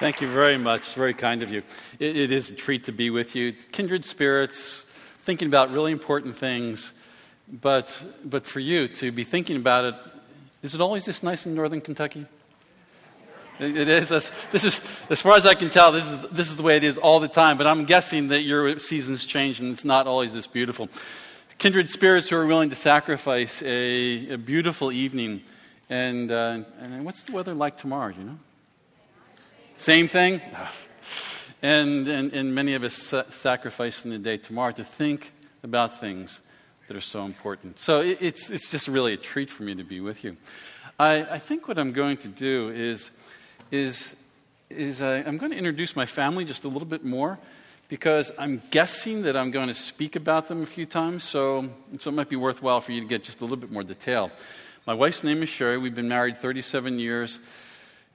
Thank you very much. It's Very kind of you. It, it is a treat to be with you. Kindred spirits, thinking about really important things. But, but for you to be thinking about it, is it always this nice in northern Kentucky? It, is. this is, as far as I can tell, this is, this is the way it is all the time. But I'm guessing that your seasons change and it's not always this beautiful. Kindred spirits who are willing to sacrifice a, a beautiful evening. And, uh, and what's the weather like tomorrow? You know? Same thing? And, and, and many of us sacrificing the day tomorrow to think about things that are so important. So it, it's, it's just really a treat for me to be with you. I, I think what I'm going to do is, is, is I, I'm going to introduce my family just a little bit more because I'm guessing that I'm going to speak about them a few times, so, so it might be worthwhile for you to get just a little bit more detail. My wife's name is Sherry. We've been married 37 years.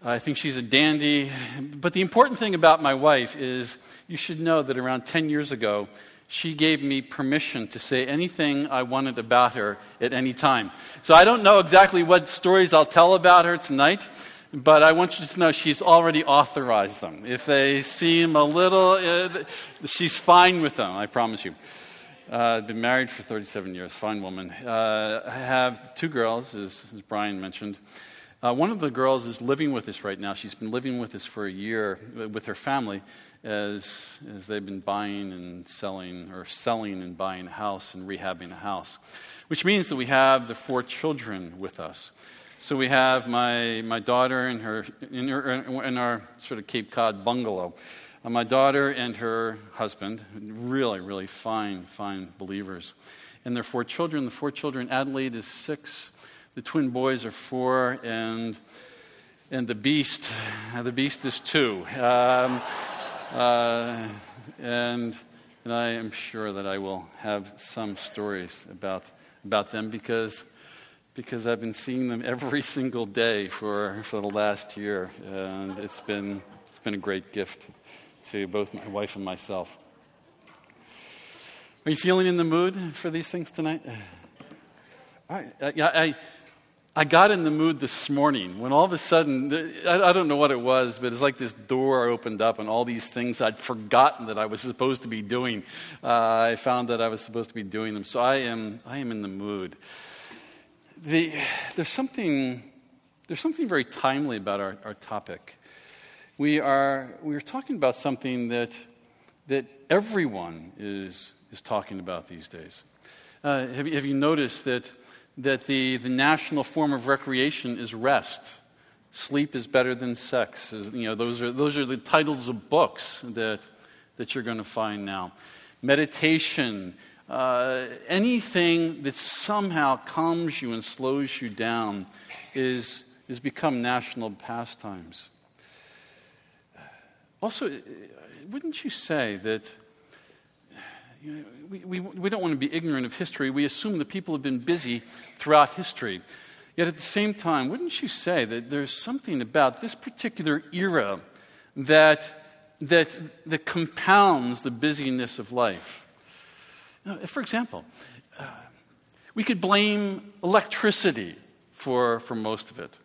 I think she's a dandy. But the important thing about my wife is you should know that around 10 years ago, she gave me permission to say anything I wanted about her at any time. So I don't know exactly what stories I'll tell about her tonight, but I want you to know she's already authorized them. If they seem a little, uh, she's fine with them, I promise you. Uh, I've been married for 37 years, fine woman. Uh, I have two girls, as, as Brian mentioned. Uh, one of the girls is living with us right now. She's been living with us for a year uh, with her family as, as they've been buying and selling, or selling and buying a house and rehabbing a house, which means that we have the four children with us. So we have my, my daughter and her, in, her, in our sort of Cape Cod bungalow. Uh, my daughter and her husband, really, really fine, fine believers. And their four children. The four children, Adelaide is six, the twin boys are four, and, and the beast, the beast is two. Um, uh, and, and I am sure that I will have some stories about, about them because, because I've been seeing them every single day for, for the last year. And it's been, it's been a great gift to both my wife and myself. Are you feeling in the mood for these things tonight? I, I, I got in the mood this morning when all of a sudden, I don't know what it was, but it's like this door opened up and all these things I'd forgotten that I was supposed to be doing. Uh, I found that I was supposed to be doing them. So I am, I am in the mood. The, there's, something, there's something very timely about our, our topic. We are, we are talking about something that, that everyone is, is talking about these days. Uh, have, have you noticed that? That the, the national form of recreation is rest. Sleep is better than sex. You know, those, are, those are the titles of books that, that you're going to find now. Meditation, uh, anything that somehow calms you and slows you down is, is become national pastimes. Also, wouldn't you say that we, we, we don't want to be ignorant of history. We assume that people have been busy throughout history. Yet at the same time, wouldn't you say that there's something about this particular era that, that, that compounds the busyness of life? Know, for example, uh, we could blame electricity for, for most of it.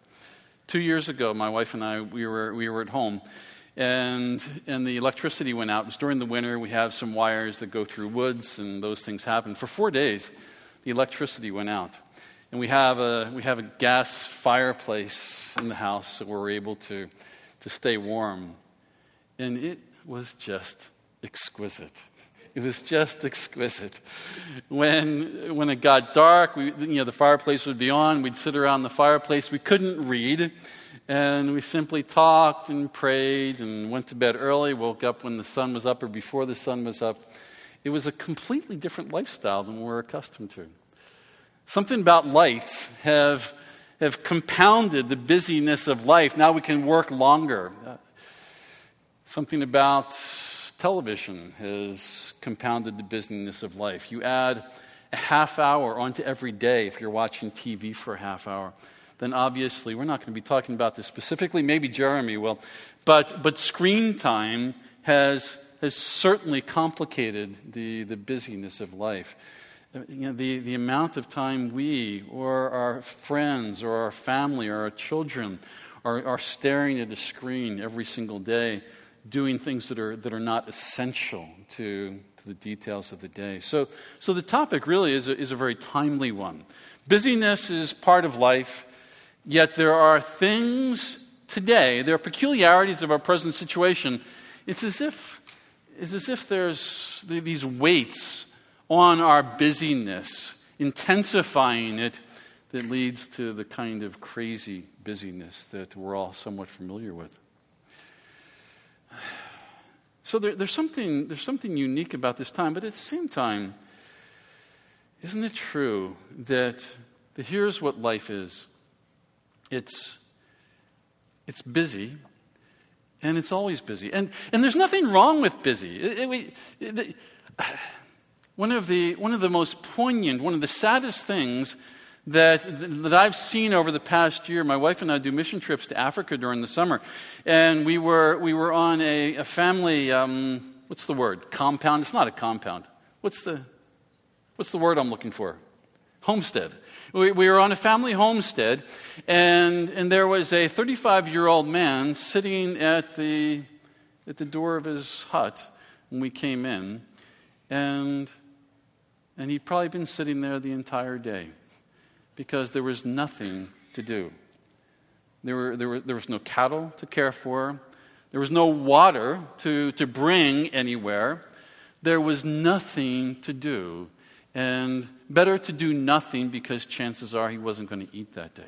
Two years ago, my wife and I, we were, we were at home and, and the electricity went out. It was during the winter. We have some wires that go through woods, and those things happen. For four days, the electricity went out. And we have a, we have a gas fireplace in the house that we're able to, to stay warm. And it was just exquisite. It was just exquisite. When, when it got dark, we, you know, the fireplace would be on. We'd sit around the fireplace. We couldn't read and we simply talked and prayed and went to bed early, woke up when the sun was up or before the sun was up. It was a completely different lifestyle than we're accustomed to. Something about lights have, have compounded the busyness of life. Now we can work longer. Something about television has compounded the busyness of life. You add a half hour onto every day if you're watching TV for a half hour then obviously we're not going to be talking about this specifically. Maybe Jeremy will. But, but screen time has, has certainly complicated the, the busyness of life. Uh, you know, the, the amount of time we or our friends or our family or our children are, are staring at a screen every single day, doing things that are, that are not essential to, to the details of the day. So, so the topic really is a, is a very timely one. Busyness is part of life, yet there are things today, there are peculiarities of our present situation. It's as if, it's as if there's these weights on our busyness, intensifying it, that leads to the kind of crazy busyness that we're all somewhat familiar with. So there, there's, something, there's something unique about this time, but at the same time, isn't it true that, that here's what life is? It's, it's busy, and it's always busy. And, and there's nothing wrong with busy. It, it, it, one, of the, one of the most poignant, one of the saddest things that, that I've seen over the past year. My wife and I do mission trips to Africa during the summer. And we were, we were on a, a family, um, what's the word? Compound? It's not a compound. What's the, What's the word I'm looking for? Homestead. We, we were on a family homestead, and, and there was a 35 year old man sitting at the, at the door of his hut when we came in, and, and he'd probably been sitting there the entire day because there was nothing to do. There, were, there, were, there was no cattle to care for. There was no water to, to bring anywhere. There was nothing to do and better to do nothing because chances are he wasn't going to eat that day.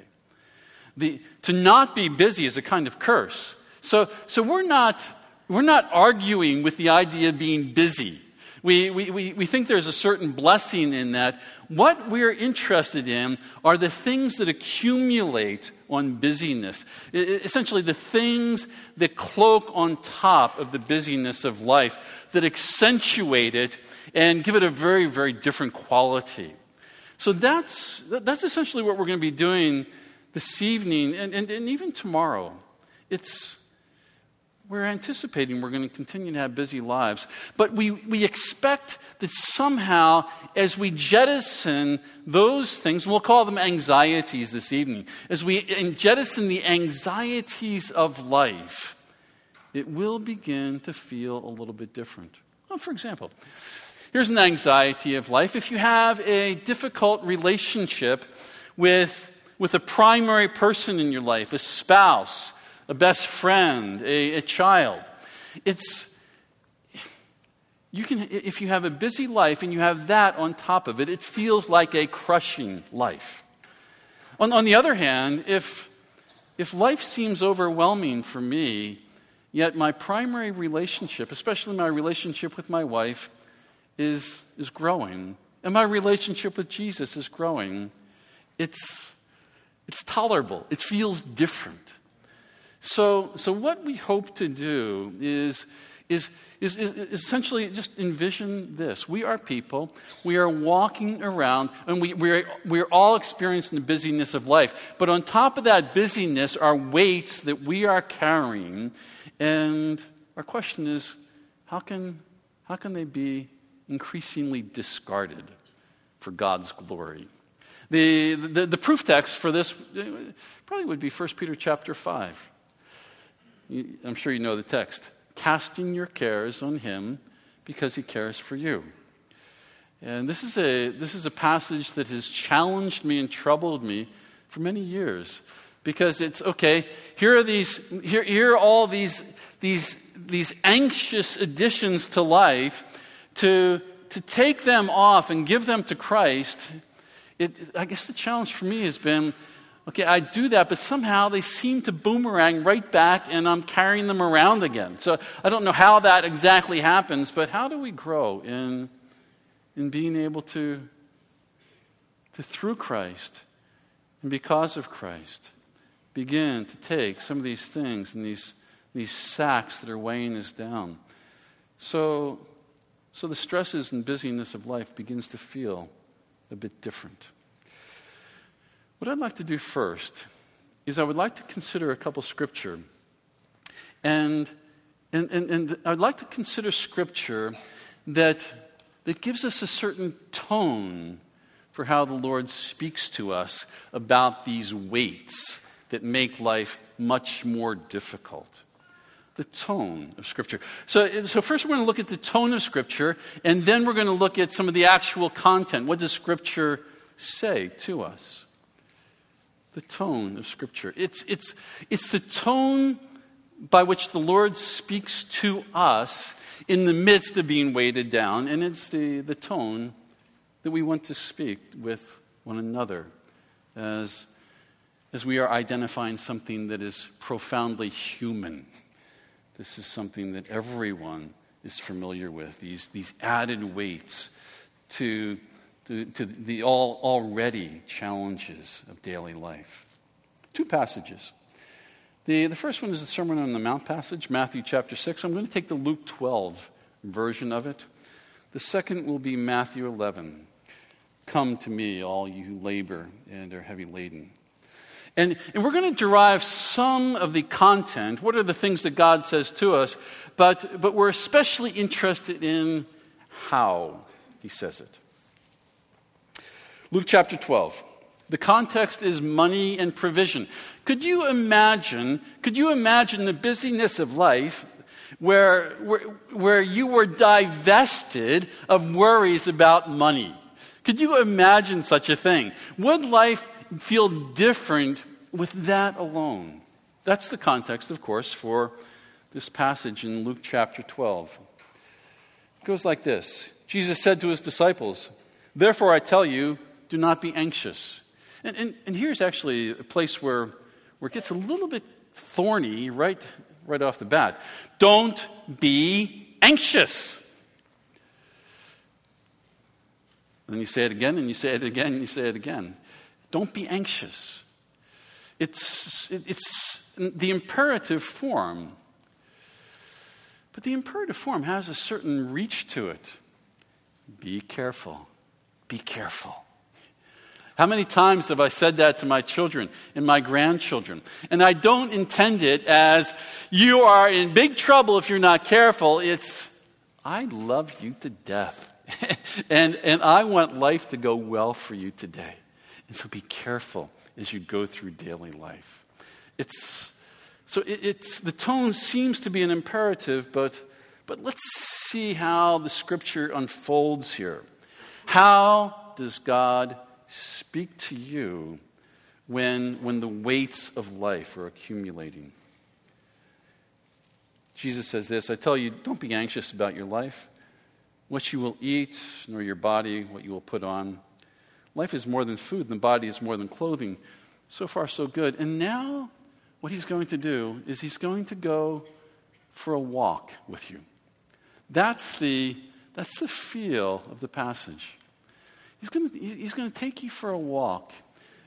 The, to not be busy is a kind of curse. So, so we're, not, we're not arguing with the idea of being busy. We, we, we, we think there's a certain blessing in that. What we're interested in are the things that accumulate on busyness. Essentially, the things that cloak on top of the busyness of life, that accentuate it and give it a very, very different quality. So that's, that's essentially what we're going to be doing this evening and, and, and even tomorrow. It's, we're anticipating we're going to continue to have busy lives, but we, we expect that somehow, as we jettison those things, we'll call them anxieties this evening, as we jettison the anxieties of life, it will begin to feel a little bit different. Well, for example, here's an anxiety of life. If you have a difficult relationship with, with a primary person in your life, a spouse, a best friend, a, a child. It's, you can, if you have a busy life and you have that on top of it, it feels like a crushing life. On, on the other hand, if, if life seems overwhelming for me, yet my primary relationship, especially my relationship with my wife, is, is growing, and my relationship with Jesus is growing, it's, it's tolerable. It feels different. So, so what we hope to do is, is, is, is, essentially just envision this. We are people, we are walking around, and we, we're, we're all experiencing the busyness of life. But on top of that busyness are weights that we are carrying. And our question is how can, how can they be increasingly discarded for God's glory? The, the, the proof text for this uh, probably would be 1 Peter chapter 5. I'm sure you know the text. Casting your cares on him because he cares for you. And this is a, this is a passage that has challenged me and troubled me for many years. Because it's okay, here are these, here, here are all these, these, these anxious additions to life. To, to take them off and give them to Christ, it, I guess the challenge for me has been Okay, I do that, but somehow they seem to boomerang right back and I'm carrying them around again. So I don't know how that exactly happens, but how do we grow in, in being able to, to, through Christ and because of Christ, begin to take some of these things and these, these sacks that are weighing us down? So, so the stresses and busyness of life begins to feel a bit different. What I'd like to do first is I would like to consider a couple scripture. And, and, and, and I'd like to consider scripture that, that gives us a certain tone for how the Lord speaks to us about these weights that make life much more difficult. The tone of Scripture. So, so first we're going to look at the tone of Scripture, and then we're going to look at some of the actual content. What does Scripture say to us? The tone of Scripture. It's, it's, it's the tone by which the Lord speaks to us in the midst of being weighted down, and it's the, the tone that we want to speak with one another as, as we are identifying something that is profoundly human. This is something that everyone is familiar with, these, these added weights to, to, the all, already challenges of daily life. Two passages. The, the first one is the Sermon on the Mount passage, Matthew chapter 6. I'm going to take the Luke 12 version of it. The second will be Matthew 11. Come to me, all you who labor and are heavy laden. And, and we're going to derive some of the content. What are the things that God says to us? But, but we're especially interested in how he says it. Luke chapter 12. The context is money and provision. Could you imagine, could you imagine the busyness of life where, where, where you were divested of worries about money? Could you imagine such a thing? Would life feel different with that alone? That's the context, of course, for this passage in Luke chapter 12. It goes like this Jesus said to his disciples, Therefore I tell you, do not be anxious. And, and, and here's actually a place where, where it gets a little bit thorny right, right off the bat. Don't be anxious. And you say it again, and you say it again, and you say it again. Don't be anxious. It's, it's the imperative form. But the imperative form has a certain reach to it. Be careful. Be careful. How many times have I said that to my children and my grandchildren? And I don't intend it as you are in big trouble if you're not careful. It's, I love you to death. and, and I want life to go well for you today. And so be careful as you go through daily life. It's, so it, it's, the tone seems to be an imperative, but, but let's see how the scripture unfolds here. How does God speak to you when, when the weights of life are accumulating? Jesus says this I tell you, don't be anxious about your life what you will eat, nor your body what you will put on. Life is more than food, and the body is more than clothing. So far, so good. And now, what he's going to do is he's going to go for a walk with you. That's the, that's the feel of the passage. He's going, to, he's to take you for a walk.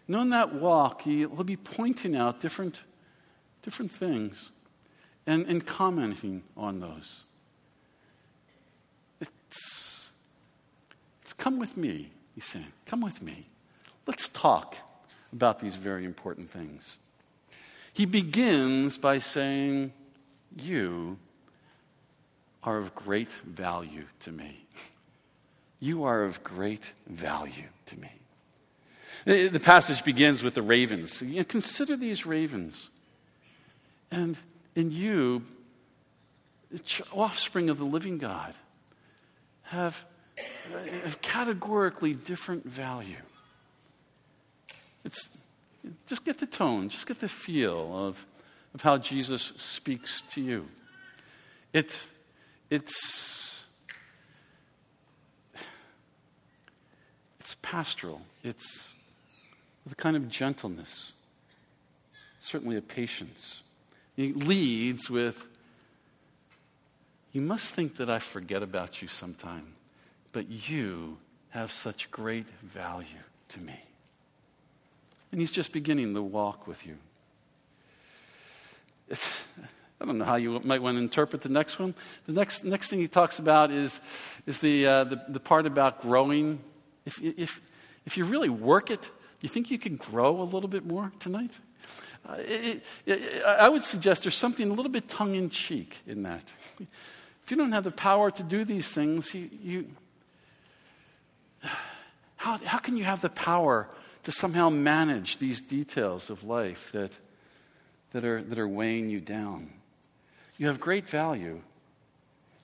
And on that walk, he'll be pointing out different, different things and, and commenting on those. It's, it's come with me, he's saying. Come with me. Let's talk about these very important things. He begins by saying, You are of great value to me. You are of great value to me. The passage begins with the ravens. consider these ravens. And in you, offspring of the living God, have of categorically different value. It's, just get the tone, just get the feel of, of how Jesus speaks to you. It, it's, it's pastoral, it's with a kind of gentleness, certainly a patience. He leads with, You must think that I forget about you sometime but you have such great value to me. And he's just beginning the walk with you. It's, I don't know how you might want to interpret the next one. The next, next thing he talks about is, is the, uh, the, the, part about growing. If, if, if you really work it, you think you can grow a little bit more tonight? Uh, I would suggest there's something a little bit tongue in cheek in that. If you don't have the power to do these things, you, you, how, how can you have the power to somehow manage these details of life that, that are, that are weighing you down. You have great value,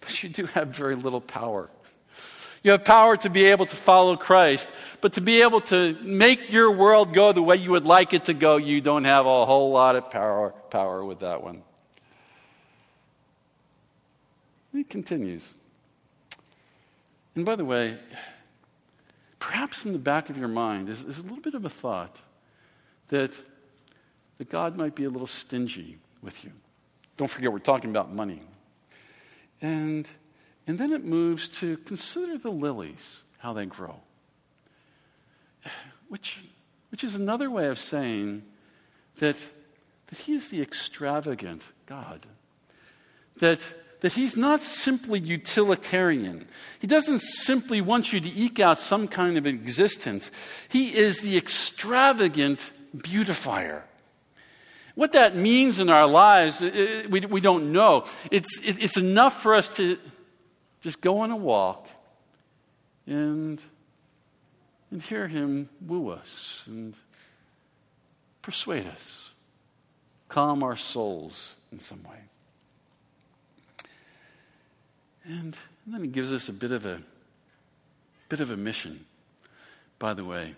but you do have very little power. You have power to be able to follow Christ, but to be able to make your world go the way you would like it to go, you don't have a whole lot of power, power with that one. It continues. And by the way, perhaps in the back of your mind is, is a little bit of a thought that, that God might be a little stingy with you. Don't forget, we're talking about money. And, and then it moves to consider the lilies, how they grow, which, which is another way of saying that, that He is the extravagant God. That that he's not simply utilitarian. He doesn't simply want you to eke out some kind of existence. He is the extravagant beautifier. What that means in our lives, we, we don't know. It's, it's enough for us to just go on a walk and, and hear him woo us and persuade us, calm our souls in some way. And, then he gives us a bit of a bit of a mission. By the way,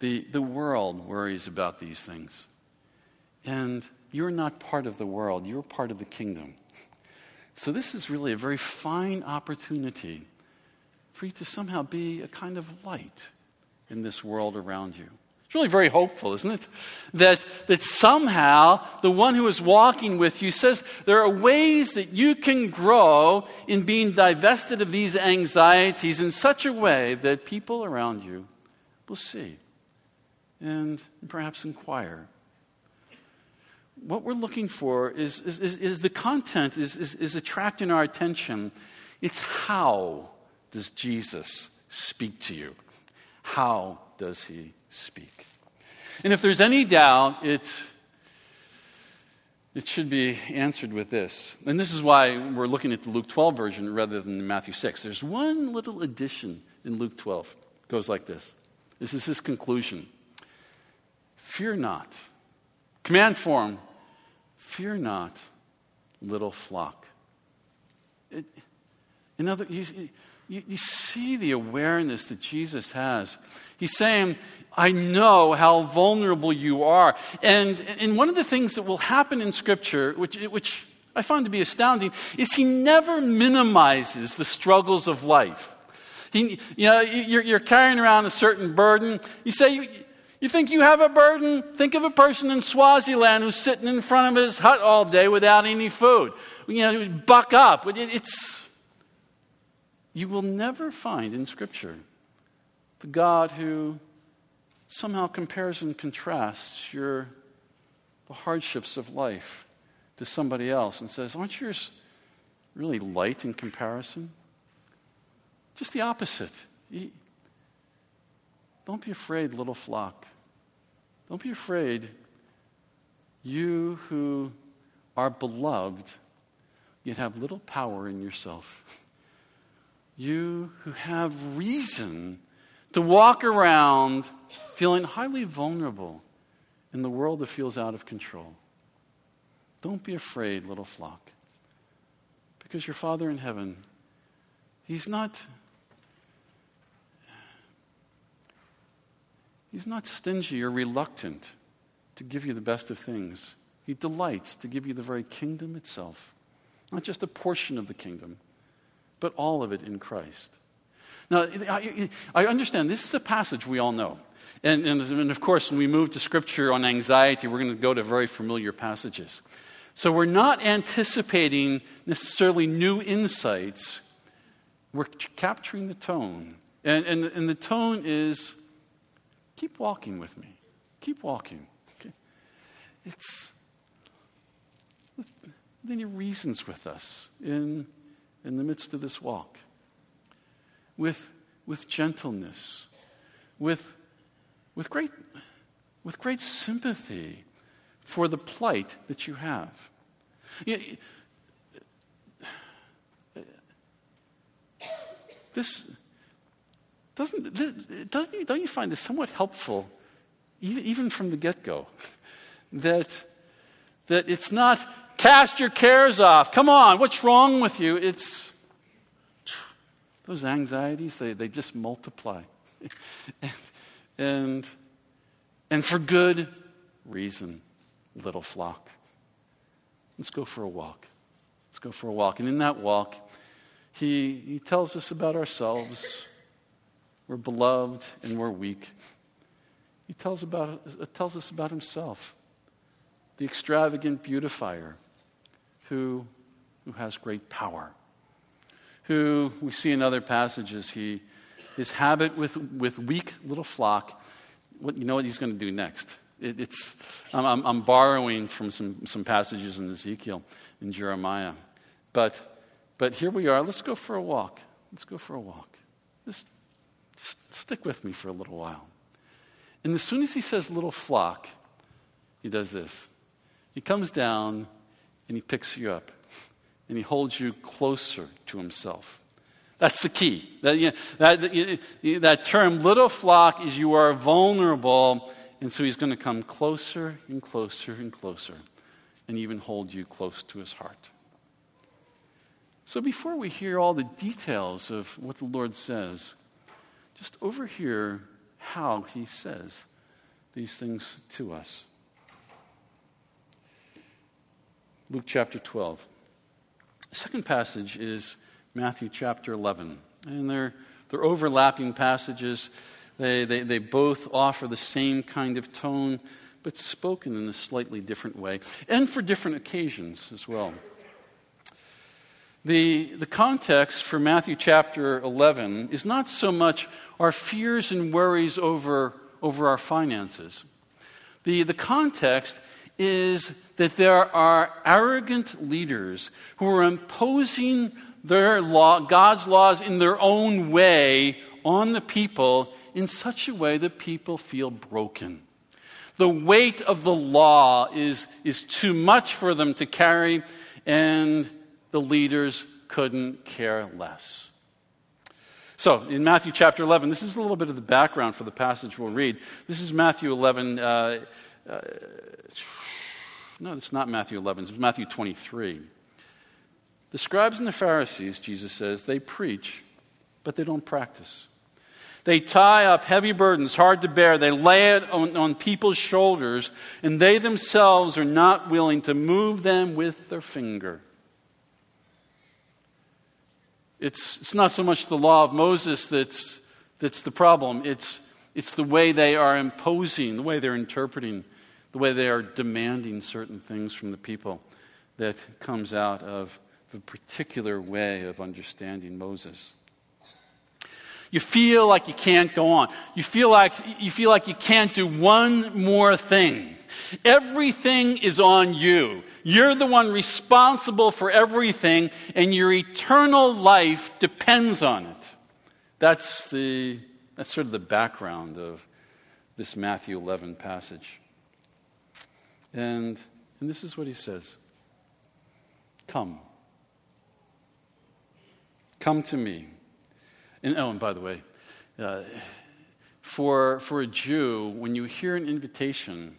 the, the world worries about these things. And you're not part of the world, you're part of the kingdom. So, this is really a very fine opportunity for you to somehow be a kind of light in this world around you. It's really very hopeful, isn't it? That, that somehow the one who is walking with you says there are ways that you can grow in being divested of these anxieties in such a way that people around you will see and perhaps inquire. What we're looking for is, is, is, is the content is, is, is attracting our attention. It's how does Jesus speak to you? How does he speak? And if there's any doubt, it, it should be answered with this. And this is why we're looking at the Luke 12 version rather than Matthew 6. There's one little addition in Luke 12. It goes like this. This is his conclusion. Fear not. Command form. Fear not, little flock. It, in other, you, you, you see the awareness that Jesus has. He's saying, I know how vulnerable you are. And, and one of the things that will happen in Scripture, which, which I find to be astounding, is he never minimizes the struggles of life. He, you know, you're, you're carrying around a certain burden. You say, you, think you have a burden? Think of a person in Swaziland who's sitting in front of his hut all day without any food. You know, buck up. It's, you will never find in Scripture the God who somehow compares and contrasts your, the hardships of life to somebody else and says, Aren't yours really light in comparison? Just the opposite. Don't be afraid, little flock. Don't be afraid, you who are beloved, yet have little power in yourself. You who have reason to walk around feeling highly vulnerable in the world that feels out of control. Don't be afraid, little flock, because your Father in heaven, He's not. He's not stingy or reluctant to give you the best of things. He delights to give you the very kingdom itself, not just a portion of the kingdom, but all of it in Christ. Now, I, understand this is a passage we all know. And, and, and, of course, when we move to Scripture on anxiety, we're going to go to very familiar passages. So we're not anticipating necessarily new insights. We're capturing the tone. And, and, and the tone is keep walking with me. Keep walking. Okay? It's, then he reasons with us in in the midst of this walk with, with gentleness, with, with, great, with great sympathy for the plight that you have. this doesn't, doesn't don't you find this somewhat helpful, even, even from the get go, that, That it's not cast your cares off. Come on, what's wrong with you? It's those anxieties, they, they just multiply. and, and, and for good reason, little flock. Let's go for a walk. Let's go for a walk. And in that walk, he, he tells us about ourselves. We're beloved and we're weak. He tells, about, uh, tells us about himself, the extravagant beautifier who, who has great power, who we see in other passages, he, his habit with, with weak little flock, what, you know what he's going to do next? It, it's, I'm, I'm, borrowing from some, some passages in Ezekiel and Jeremiah. But, but here we are. Let's go for a walk. Let's go for a walk. Just, just stick with me for a little while. And as soon as he says little flock, he does this. He comes down and he picks you up and he holds you closer to himself. That's the key. That, you know, that, that term, little flock, is you are vulnerable, and so he's going to come closer and closer and closer and even hold you close to his heart. So before we hear all the details of what the Lord says, just overhear how he says these things to us. Luke chapter 12. The second passage is Matthew chapter 11. And they're, they're overlapping passages. They, they, they both offer the same kind of tone, but spoken in a slightly different way, and for different occasions as well. The, the context for Matthew chapter 11 is not so much our fears and worries over, over our finances. The, the context is that there are arrogant leaders who are imposing their law, God's laws in their own way on the people in such a way that people feel broken. The weight of the law is, is too much for them to carry, and the leaders couldn't care less. So, in Matthew chapter 11, this is a little bit of the background for the passage we'll read. This is Matthew 11. Uh, uh, no, it's not Matthew 11, it's Matthew 23. The scribes and the Pharisees, Jesus says, they preach, but they don't practice. They tie up heavy burdens, hard to bear. They lay it on, on, people's shoulders, and they themselves are not willing to move them with their finger. It's, it's not so much the law of Moses that's, that's the problem, it's, it's the way they are imposing, the way they're interpreting the way they are demanding certain things from the people that comes out of the particular way of understanding Moses. You feel like you can't go on. You feel like you feel like you can't do one more thing. Everything is on you. You're the one responsible for everything, and your eternal life depends on it. That's, the, that's sort of the background of this Matthew 11 passage. And, and this is what he says Come. Come to me. And, oh, and by the way, uh, for, for a Jew, when you hear an invitation,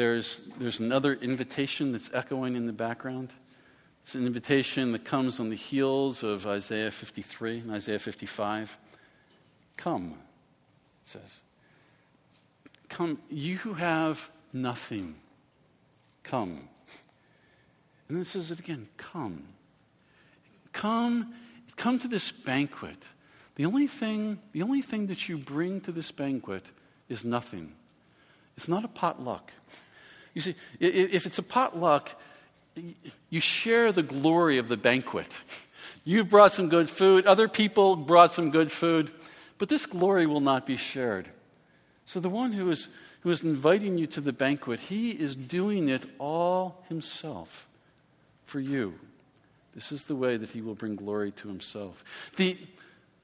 there's, there's another invitation that's echoing in the background. It's an invitation that comes on the heels of Isaiah 53 and Isaiah 55. Come, it says. Come, you who have nothing. Come. And then it says it again come. Come, come to this banquet. The only thing, the only thing that you bring to this banquet is nothing. It's not a potluck. You see, if it's a potluck, you share the glory of the banquet. You brought some good food, other people brought some good food, but this glory will not be shared. So the one who is who is inviting you to the banquet, he is doing it all himself for you. This is the way that he will bring glory to himself. The,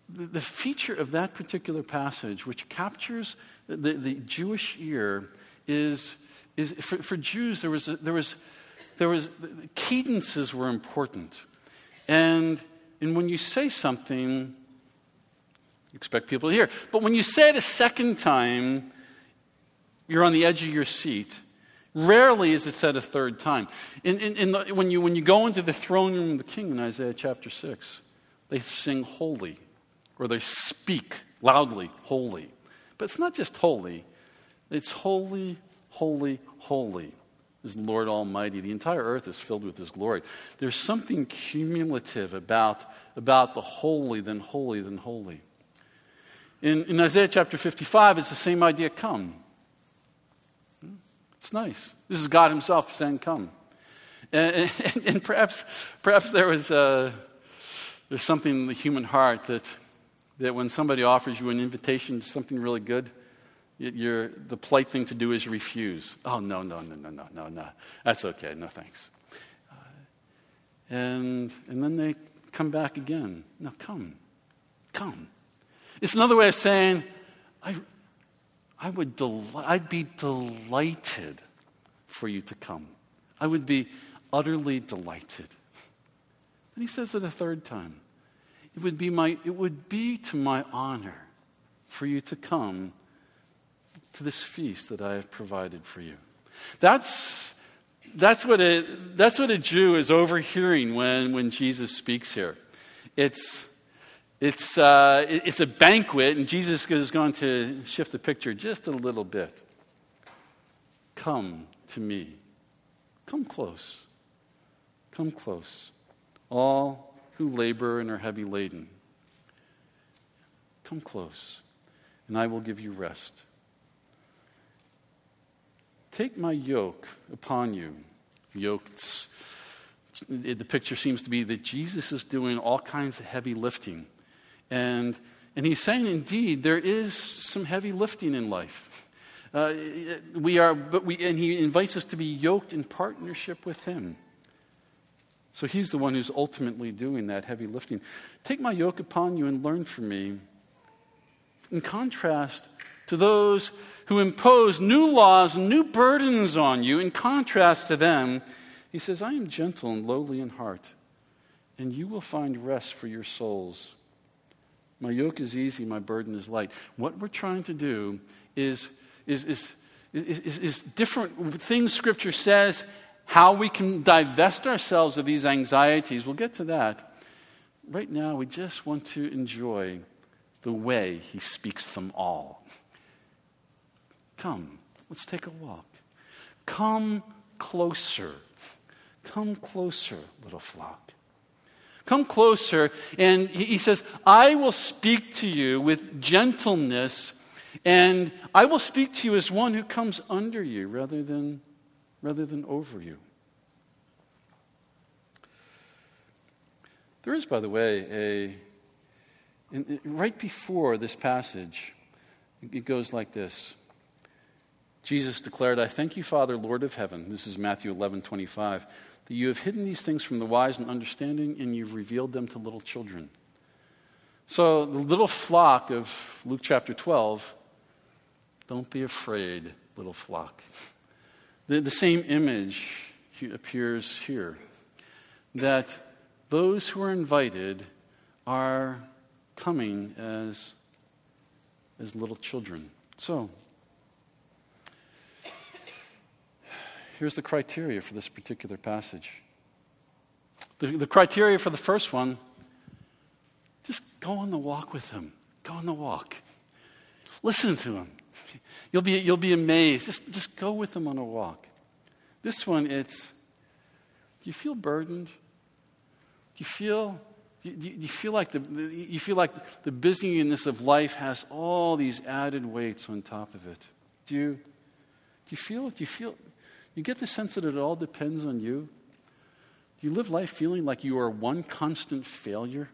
the feature of that particular passage, which captures the, the Jewish ear, is, is for, for Jews, there was, a, there was, there was, cadences were important. And, and when you say something, you expect people to hear. But when you say it a second time, you're on the edge of your seat. Rarely is it said a third time. In, in, in the, when, you, when you go into the throne room of the king in Isaiah chapter 6, they sing holy, or they speak loudly, holy. But it's not just holy, it's holy, holy, holy is the Lord Almighty. The entire earth is filled with His glory. There's something cumulative about, about the holy, then holy, then holy. In, in Isaiah chapter 55, it's the same idea come. It's nice. This is God Himself saying, Come. And, and, and perhaps, perhaps there was a, uh, there's something in the human heart that, that when somebody offers you an invitation to something really good, you're, the polite thing to do is refuse. Oh, no, no, no, no, no, no, no. That's okay. No, thanks. Uh, and, and then they come back again. No, come. Come. It's another way of saying, I, I would del- I'd be delighted for you to come. I would be utterly delighted. And he says it a third time. It would be, my, it would be to my honor for you to come to this feast that I have provided for you. That's, that's, what, a, that's what a Jew is overhearing when, when Jesus speaks here. It's, it's, uh, it's a banquet, and Jesus is going to shift the picture just a little bit. Come to me. Come close. Come close. All who labor and are heavy laden. Come close, and I will give you rest. Take my yoke upon you. Yoked. The picture seems to be that Jesus is doing all kinds of heavy lifting and, and he's saying, indeed, there is some heavy lifting in life. Uh, we are, but we, and he invites us to be yoked in partnership with him. So he's the one who's ultimately doing that heavy lifting. Take my yoke upon you and learn from me. In contrast to those who impose new laws and new burdens on you, in contrast to them, he says, I am gentle and lowly in heart, and you will find rest for your souls. My yoke is easy, my burden is light. What we're trying to do is, is, is, is, is different things Scripture says, how we can divest ourselves of these anxieties. We'll get to that. Right now, we just want to enjoy the way He speaks them all. Come, let's take a walk. Come closer. Come closer, little flock. Come closer. And he says, I will speak to you with gentleness, and I will speak to you as one who comes under you rather than, rather than over you. There is, by the way, a. In, right before this passage, it goes like this. Jesus declared, I thank you, Father, Lord of heaven. This is Matthew 11 25 that you have hidden these things from the wise and understanding, and you've revealed them to little children. So, the little flock of Luke chapter 12, don't be afraid, little flock. The, the same image appears here that those who are invited are coming as, as little children. So, here's the criteria for this particular passage. The, the criteria for the first one just go on the walk with him. Go on the walk. Listen to him. You'll be, you'll be amazed. Just, just go with him on a walk. This one, it's do you feel burdened? Do you feel, you, you feel like the, you feel like the busyness of life has all these added weights on top of it? Do you, do you feel, do you feel, you get the sense that it all depends on you? Do you live life feeling like you are one constant failure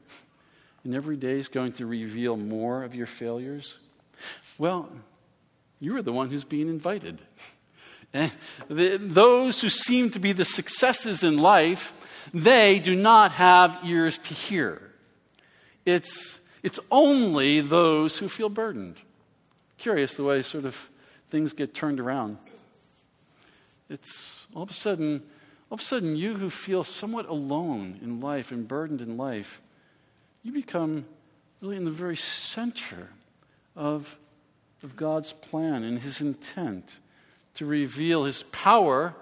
and every day is going to reveal more of your failures? Well, you are the one who's being invited. And eh, the, those who seem to be the successes in life, they do not have ears to hear. It's, it's only those who feel burdened. Curious the way sort of things get turned around. It's all of a sudden, all of a sudden, you who feel somewhat alone in life and burdened in life, you become really in the very center of, of God's plan and His intent to reveal his power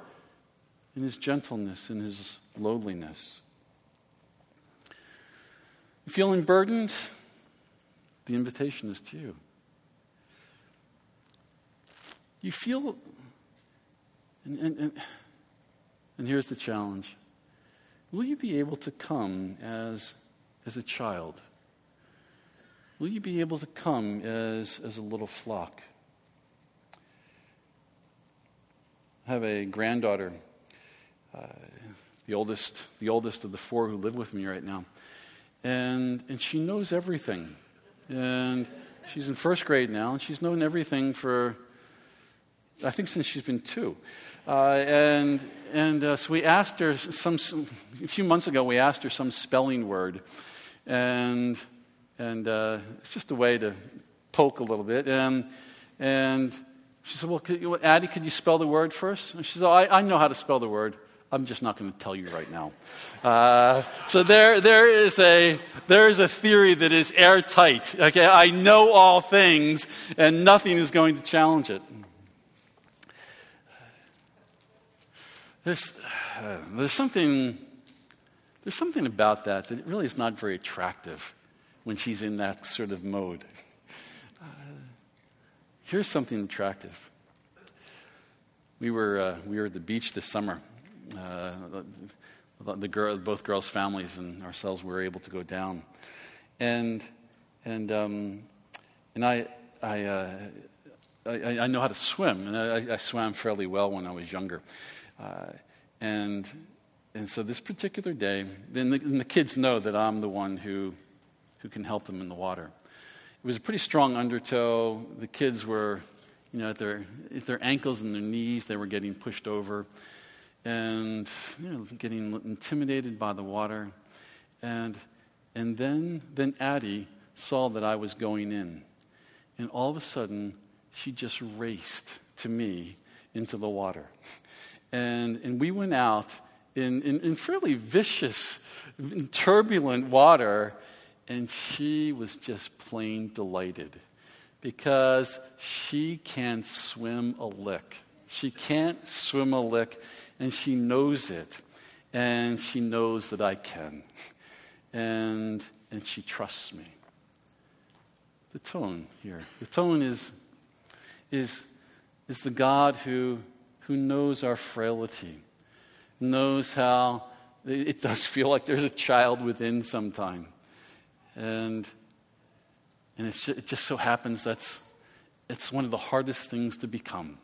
in his gentleness and his lowliness. You feeling burdened? The invitation is to you. You feel, and, and, and, and here's the challenge will you be able to come as, as a child? Will you be able to come as, as a little flock? I have a granddaughter, uh, the oldest, the oldest of the four who live with me right now, and and she knows everything, and she's in first grade now, and she's known everything for, I think, since she's been two, uh, and and uh, so we asked her some, some, a few months ago. We asked her some spelling word, and and uh, it's just a way to poke a little bit, and and she said, Well, could Addie, could you spell the word first? And she said, oh, I, I know how to spell the word. I'm just not going to tell you right now. Uh, so there, there, is a, there is a theory that is airtight. Okay, I know all things, and nothing is going to challenge it. There's, uh, there's, something, there's something about that that really is not very attractive when she's in that sort of mode. Here's something attractive. We were, uh, we were at the beach this summer. Uh, the, the girl, both girls' families and ourselves were able to go down. And, and, um, and I, I, uh, I, I, know how to swim, and I, I, swam fairly well when I was younger. Uh, and, and so this particular day, and the, the kids know that I'm the one who, who can help them in the water. It was a pretty strong undertow. The kids were, you know, at their, at their ankles and their knees, they were getting pushed over and, you know, getting intimidated by the water. And, and then, then Addie saw that I was going in. And all of a sudden, she just raced to me into the water. And, and we went out in, in, in fairly vicious, turbulent water and she was just plain delighted because she can't swim a lick. She can't swim a lick, and she knows it. And she knows that I can. And, and she trusts me. The tone here. The tone is, is, is the God who, who knows our frailty, knows how it does feel like there's a child within sometime and, and it just so happens that's it's one of the hardest things to become.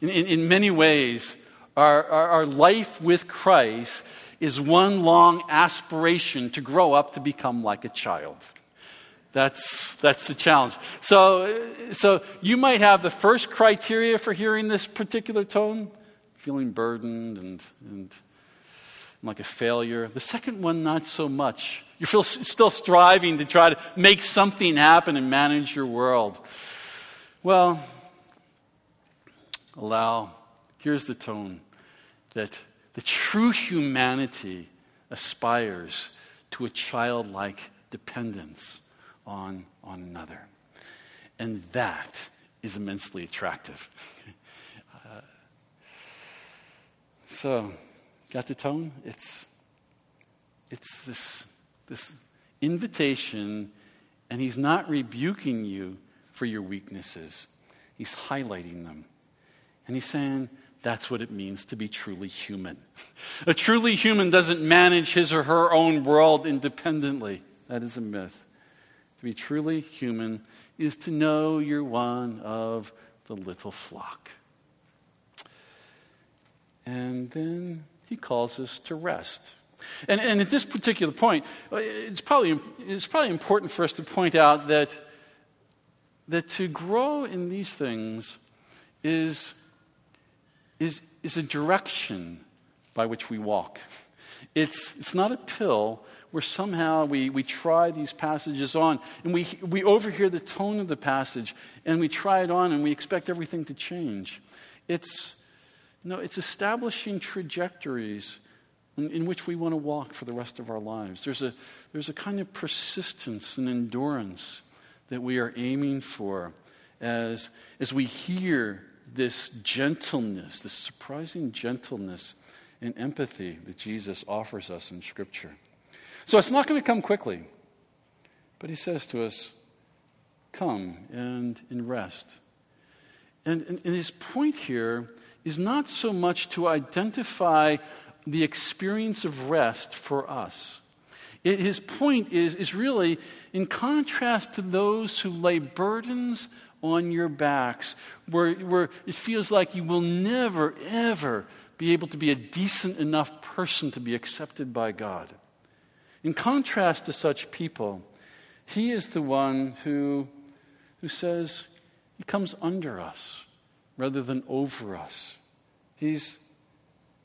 In, in, in many ways, our, our, our life with Christ is one long aspiration to grow up to become like a child. That's, that's the challenge. So, so you might have the first criteria for hearing this particular tone feeling burdened and, and like a failure. The second one, not so much. You feel still striving to try to make something happen and manage your world. Well, allow, here's the tone that the true humanity aspires to a childlike dependence on, on another. And that is immensely attractive. uh, so, got the tone? It's, it's this this invitation, and he's not rebuking you for your weaknesses, he's highlighting them. And he's saying, that's what it means to be truly human. a truly human doesn't manage his or her own world independently. That is a myth. To be truly human is to know you're one of the little flock. And then he calls us to rest. And, and at this particular point, uh, it's probably, it's probably important for us to point out that, that to grow in these things is, is, is a direction by which we walk. It's, it's not a pill where somehow we, we try these passages on and we, we overhear the tone of the passage and we try it on and we expect everything to change. It's, no, it's establishing trajectories in, in which we want to walk for the rest of our lives. There's a, there's a kind of persistence and endurance that we are aiming for as, as we hear this gentleness, this surprising gentleness and empathy that Jesus offers us in Scripture. So it's not going to come quickly, but he says to us, Come and, and rest. And, and, and his point here is not so much to identify the experience of rest for us. It, his point is, is really in contrast to those who lay burdens on your backs, where, where it feels like you will never, ever be able to be a decent enough person to be accepted by God. In contrast to such people, he is the one who, who says he comes under us rather than over us. He's,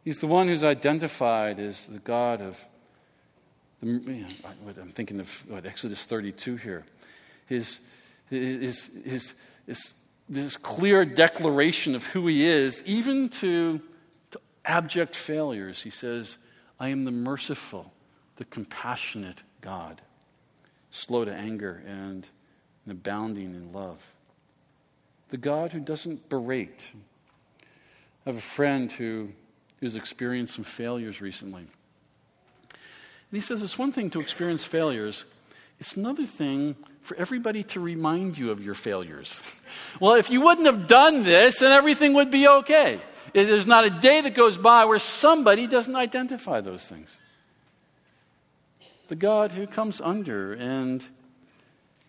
he's the one who's identified as the God of, the, I'm thinking of what, Exodus 32 here. His, his, his, his, this clear declaration of who he is, even to, to abject failures. He says, I am the merciful, the compassionate God, slow to anger and, abounding in love. The God who doesn't berate. I have a friend who who's experienced some failures recently. And he says it's one thing to experience failures, it's another thing for everybody to remind you of your failures. well, if you wouldn't have done this, then everything would be okay. There's not a day that goes by where somebody doesn't identify those things. The God who comes under and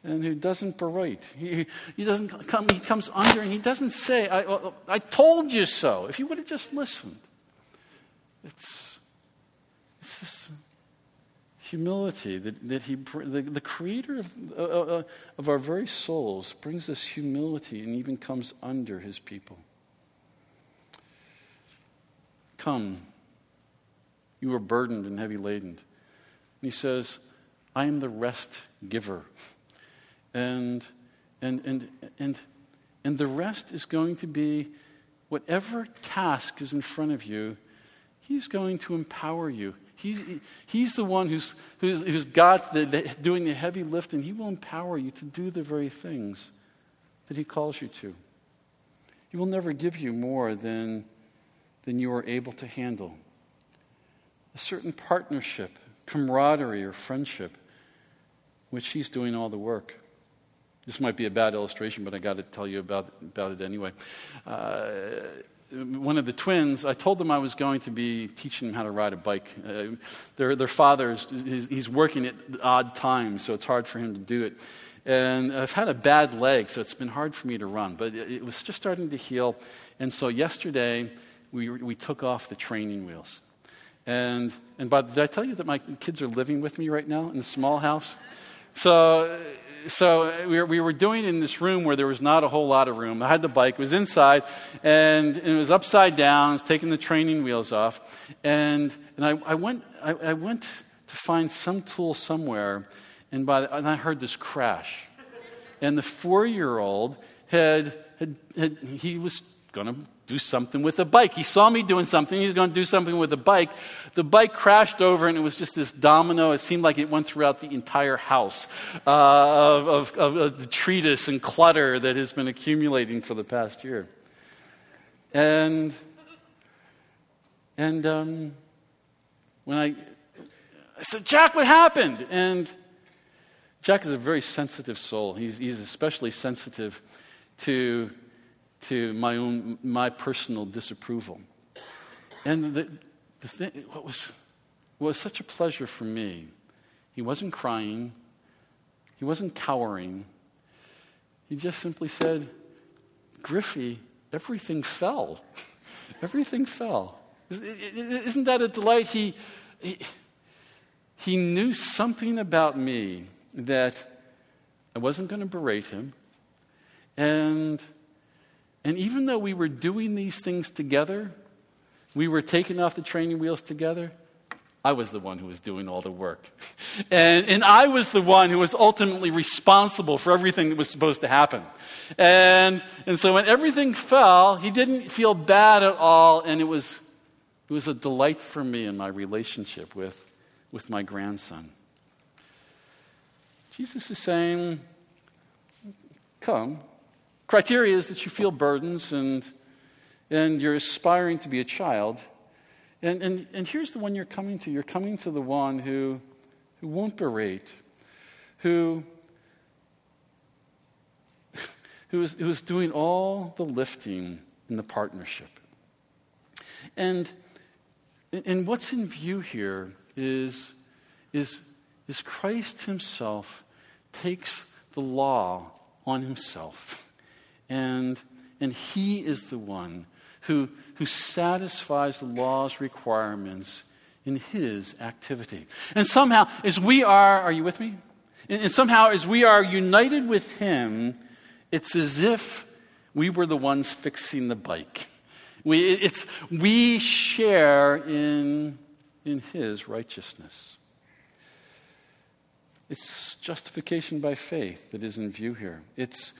and who doesn't berate. He, he doesn't come, he comes under and he doesn't say, I, I told you so. If you would have just listened. It's, it's this humility that, that he, the, the creator of, uh, uh, of our very souls brings us humility and even comes under his people. Come, you are burdened and heavy laden. He says, I am the rest giver. And, and, and, and, and the rest is going to be whatever task is in front of you, he's going to empower you. He's, he's the one who's, who's, who's got the, the, doing the heavy lifting. He will empower you to do the very things that he calls you to. He will never give you more than, than you are able to handle. A certain partnership, camaraderie, or friendship, which he's doing all the work. This might be a bad illustration, but I got to tell you about, about it anyway. Uh, one of the twins, I told them I was going to be teaching them how to ride a bike. Uh, their, their father, is, he's, he's working at odd times, so it's hard for him to do it. And I've had a bad leg, so it's been hard for me to run, but it, it was just starting to heal. And so yesterday, we, we took off the training wheels. And, and by, did I tell you that my kids are living with me right now in a small house? So so we were, we were doing in this room where there was not a whole lot of room. I had the bike, was inside, and, and it was upside down. I was taking the training wheels off. And, and I, I, went, I, I went to find some tool somewhere, and, by the, and I heard this crash. And the four year old had, had, had, he was going to do something with a bike. He saw me doing something. He's going to do something with a bike. The bike crashed over, and it was just this domino. It seemed like it went throughout the entire house uh, of, of, of, detritus and clutter that has been accumulating for the past year. And, and um, when I, I said, Jack, what happened? And Jack is a very sensitive soul. He's, he's especially sensitive to to my own my personal disapproval. And the, the thing, what was, what was such a pleasure for me, he wasn't crying, he wasn't cowering. He just simply said, Griffey, everything fell. everything fell. Isn't that a delight? He, he, he knew something about me that I wasn't going to berate him. And and even though we were doing these things together, we were taking off the training wheels together, I was the one who was doing all the work. And, and I was the one who was ultimately responsible for everything that was supposed to happen. And, and so when everything fell, he didn't feel bad at all, and it was, it was a delight for me in my relationship with, with my grandson. Jesus is saying, Come, Criteria is that you feel burdens and and you're aspiring to be a child. And, and, and here's the one you're coming to. You're coming to the one who, who won't berate, who, who, is, who is doing all the lifting in the partnership. And, and what's in view here is, is, is Christ himself takes the law on himself. And, and he is the one who, who satisfies the law's requirements in his activity. And somehow, as we are, are you with me? And, and somehow, as we are united with him, it's as if we were the ones fixing the bike. We, it's, we share in, in his righteousness. It's justification by faith that is in view here. It's,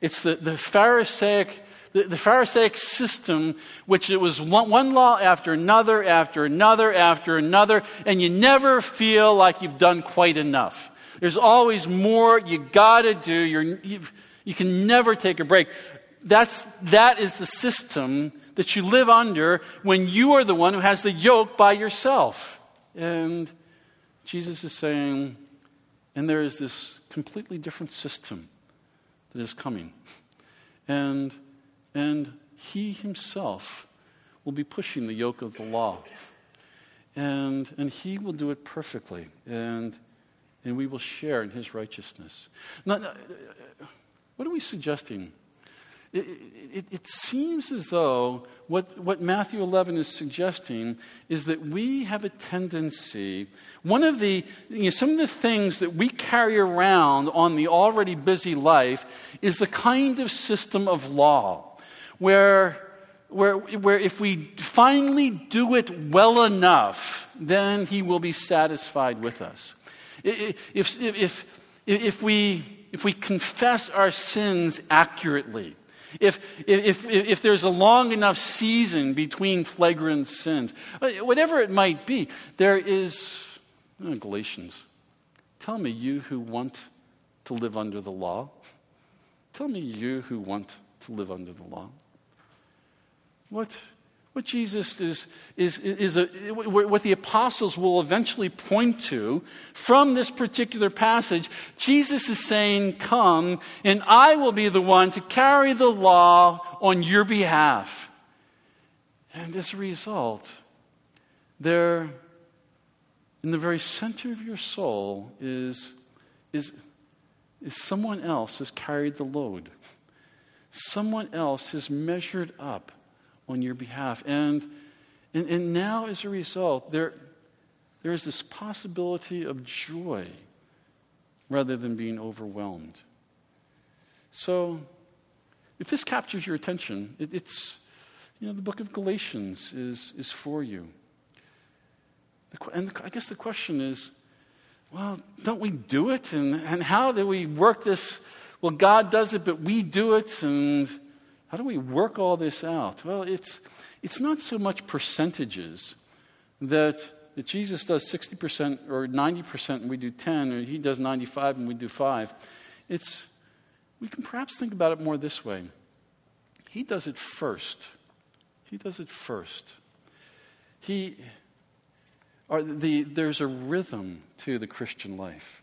it's the, the Pharisaic the, Pharisaic system, which it was one, one, law after another, after another, after another, and you never feel like you've done quite enough. There's always more you got to do. You're, you, you can never take a break. That's, that is the system that you live under when you are the one who has the yoke by yourself. And Jesus is saying, and there is this completely different system that is coming. And, and he himself will be pushing the yoke of the law. And, and he will do it perfectly. And, and we will share in his righteousness. Now, what are we suggesting? It, it, it, seems as though what, what Matthew 11 is suggesting is that we have a tendency, one of the, you know, some of the things that we carry around on the already busy life is the kind of system of law where, where, where if we finally do it well enough, then he will be satisfied with us. If, if, if, if, we, if we confess our sins accurately, if, if, if, there's a long enough season between flagrant sins, uh, whatever it might be, there is, oh, Galatians, tell me you who want to live under the law. Tell me you who want to live under the law. What, what Jesus is, is, is a, what the apostles will eventually point to from this particular passage, Jesus is saying, Come, and I will be the one to carry the law on your behalf. And as a result, there, in the very center of your soul, is, is, is someone else has carried the load. Someone else has measured up on your behalf. And, and, and now, as a result, there, there is this possibility of joy rather than being overwhelmed. So, if this captures your attention, it, it's, you know, the book of Galatians is, is for you. The, and the, I guess the question is, well, don't we do it? And, and how do we work this? Well, God does it, but we do it, and how do we work all this out? Well, it's, it's not so much percentages that, that Jesus does 60% or 90% and we do 10, or he does 95 and we do 5. It's, we can perhaps think about it more this way. He does it first. He does it first. He, or the, there's a rhythm to the Christian life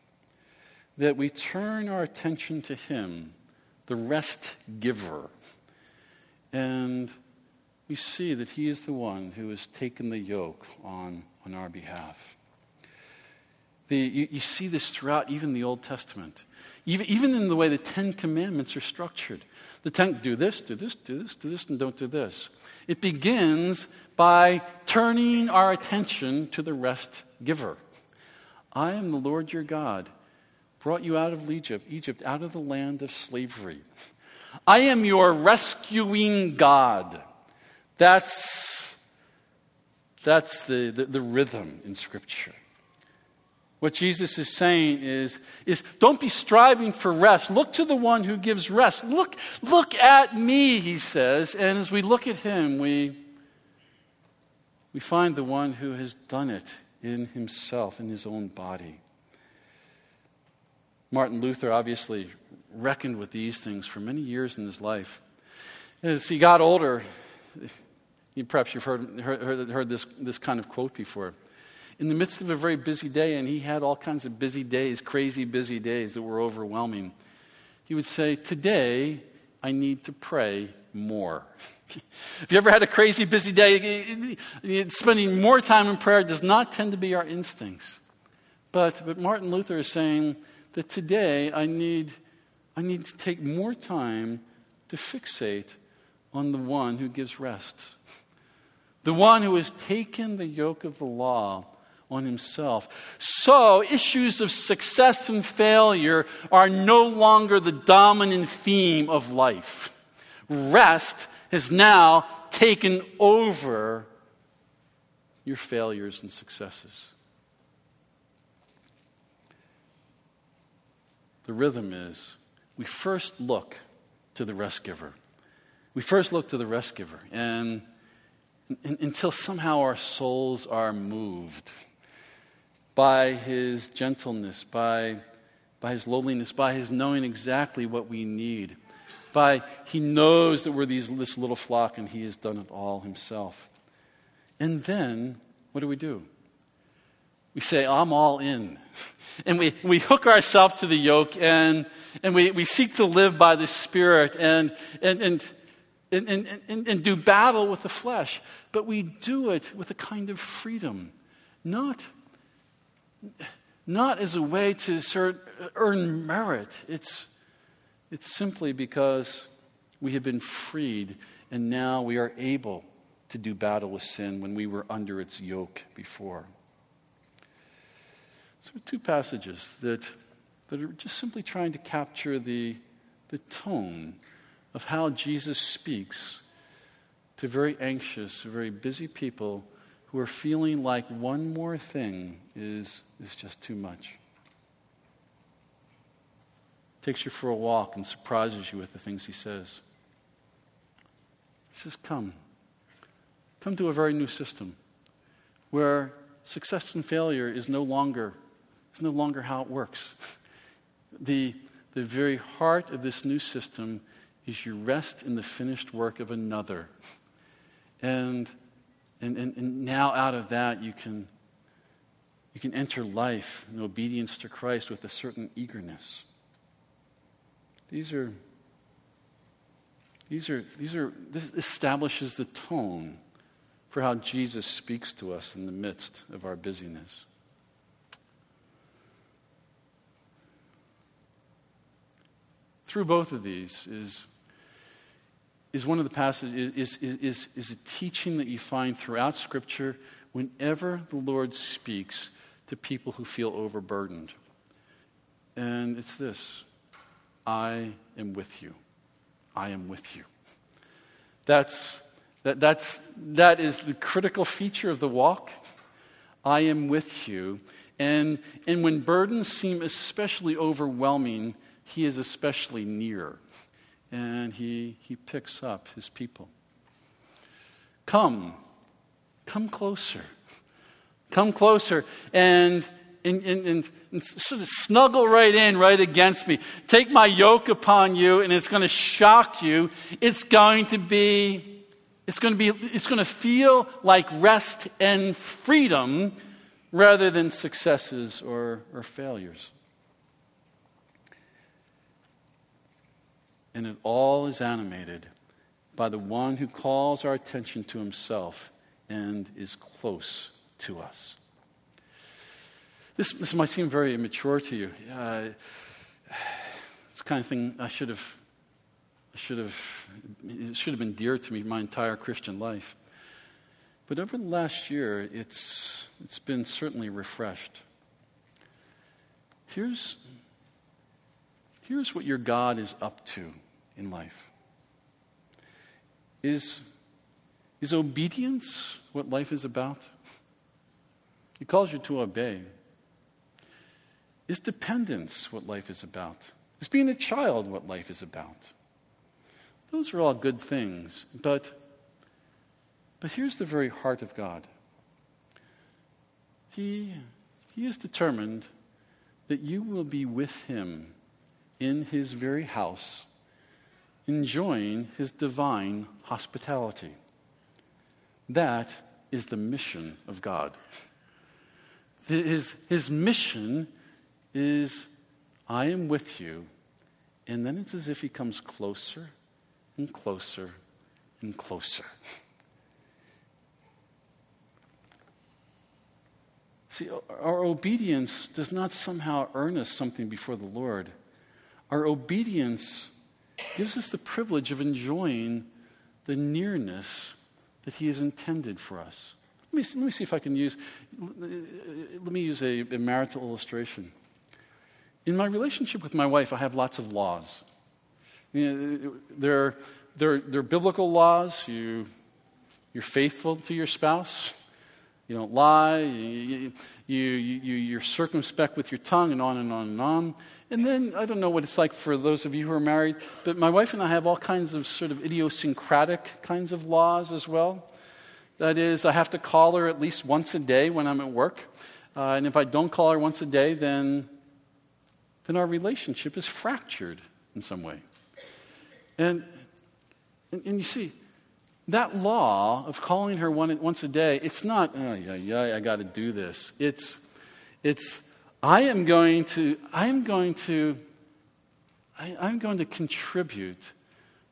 that we turn our attention to Him, the rest giver. And we see that He is the one who has taken the yoke on, on our behalf. The, you, you, see this throughout even the Old Testament, even, even in the way the Ten Commandments are structured. The Ten, do this, do this, do this, do this, and don't do this. It begins by turning our attention to the rest giver. I am the Lord your God, brought you out of Egypt, Egypt, out of the land of slavery. I am your rescuing God. That's, that's the, the, the rhythm in Scripture. What Jesus is saying is, is don't be striving for rest. Look to the one who gives rest. Look, look at me, he says. And as we look at him, we, we find the one who has done it in himself, in his own body. Martin Luther obviously reckoned with these things for many years in his life. As he got older, perhaps you've heard, heard, heard this, this kind of quote before. In the midst of a very busy day, and he had all kinds of busy days, crazy busy days that were overwhelming, he would say, Today, I need to pray more. Have you ever had a crazy busy day? Spending more time in prayer does not tend to be our instincts. But, but Martin Luther is saying that today I need, I need to take more time to fixate on the one who gives rest. The one who has taken the yoke of the law on himself. So, issues of success and failure are no longer the dominant theme of life. Rest has now taken over your failures and successes. The rhythm is we first look to the rest giver. We first look to the rest giver, and, and until somehow our souls are moved by his gentleness, by, by his lowliness, by his knowing exactly what we need, by he knows that we're these, this little flock and he has done it all himself. And then, what do we do? We say, I'm all in. And we, we hook ourselves to the yoke and, and we, we seek to live by the Spirit and, and, and, and, and, and, do battle with the flesh. But we do it with a kind of freedom, not not as a way to sort of earn merit. It's, it's simply because we have been freed and now we are able to do battle with sin when we were under its yoke before. So, two passages that, that are just simply trying to capture the, the tone of how Jesus speaks to very anxious, very busy people who are feeling like one more thing is, is just too much. Takes you for a walk and surprises you with the things he says. He says, Come. Come to a very new system where success and failure is no longer, is no longer how it works. The, the very heart of this new system is you rest in the finished work of another. And and, and, and now out of that, you can, you can enter life in obedience to Christ with a certain eagerness. These are, these are, these are, this establishes the tone for how Jesus speaks to us in the midst of our busyness. Through both of these is is one of the passages, is, is, is, is a teaching that you find throughout Scripture whenever the Lord speaks to people who feel overburdened. And it's this I am with you. I am with you. That's, that, that's, that is the critical feature of the walk. I am with you. And, and when burdens seem especially overwhelming, He is especially near and he, he picks up his people. Come, come closer. Come closer and, and, and, and, sort of snuggle right in, right against me. Take my yoke upon you, and it's going to shock you. It's going to be, it's going to be, it's going to feel like rest and freedom rather than successes or, or failures. And it all is animated by the one who calls our attention to himself and is close to us. This, this might seem very immature to you. Uh, it's the kind of thing I should have, I should have, it should have been dear to me my entire Christian life. But over the last year, it's, it's been certainly refreshed. Here's, here's what your God is up to in life. Is, is obedience what life is about? He calls you to obey. Is dependence what life is about? Is being a child what life is about? Those are all good things, but, but here's the very heart of God. He, he is determined that you will be with Him in His very house enjoying his divine hospitality. That is the mission of God. His, his mission is I am with you. And then it's as if he comes closer and closer and closer. See, our obedience does not somehow earn us something before the Lord. Our obedience gives us the privilege of enjoying the nearness that He has intended for us. Let me, let me see if I can use, let me use a, a marital illustration. In my relationship with my wife, I have lots of laws. You know, they're, they're, biblical laws. You, you're faithful to your spouse. You don't lie. You, you, you, you're circumspect with your tongue, and on and on and on. And then, I don't know what it's like for those of you who are married, but my wife and I have all kinds of sort of idiosyncratic kinds of laws as well. That is, I have to call her at least once a day when I'm at work. Uh, and if I don't call her once a day, then, then our relationship is fractured in some way. And, and, and you see, that law of calling her one, once a day, it's not, oh, yeah, yeah, I got to do this. It's, it's, I am going to, I am going to, I, I'm going to contribute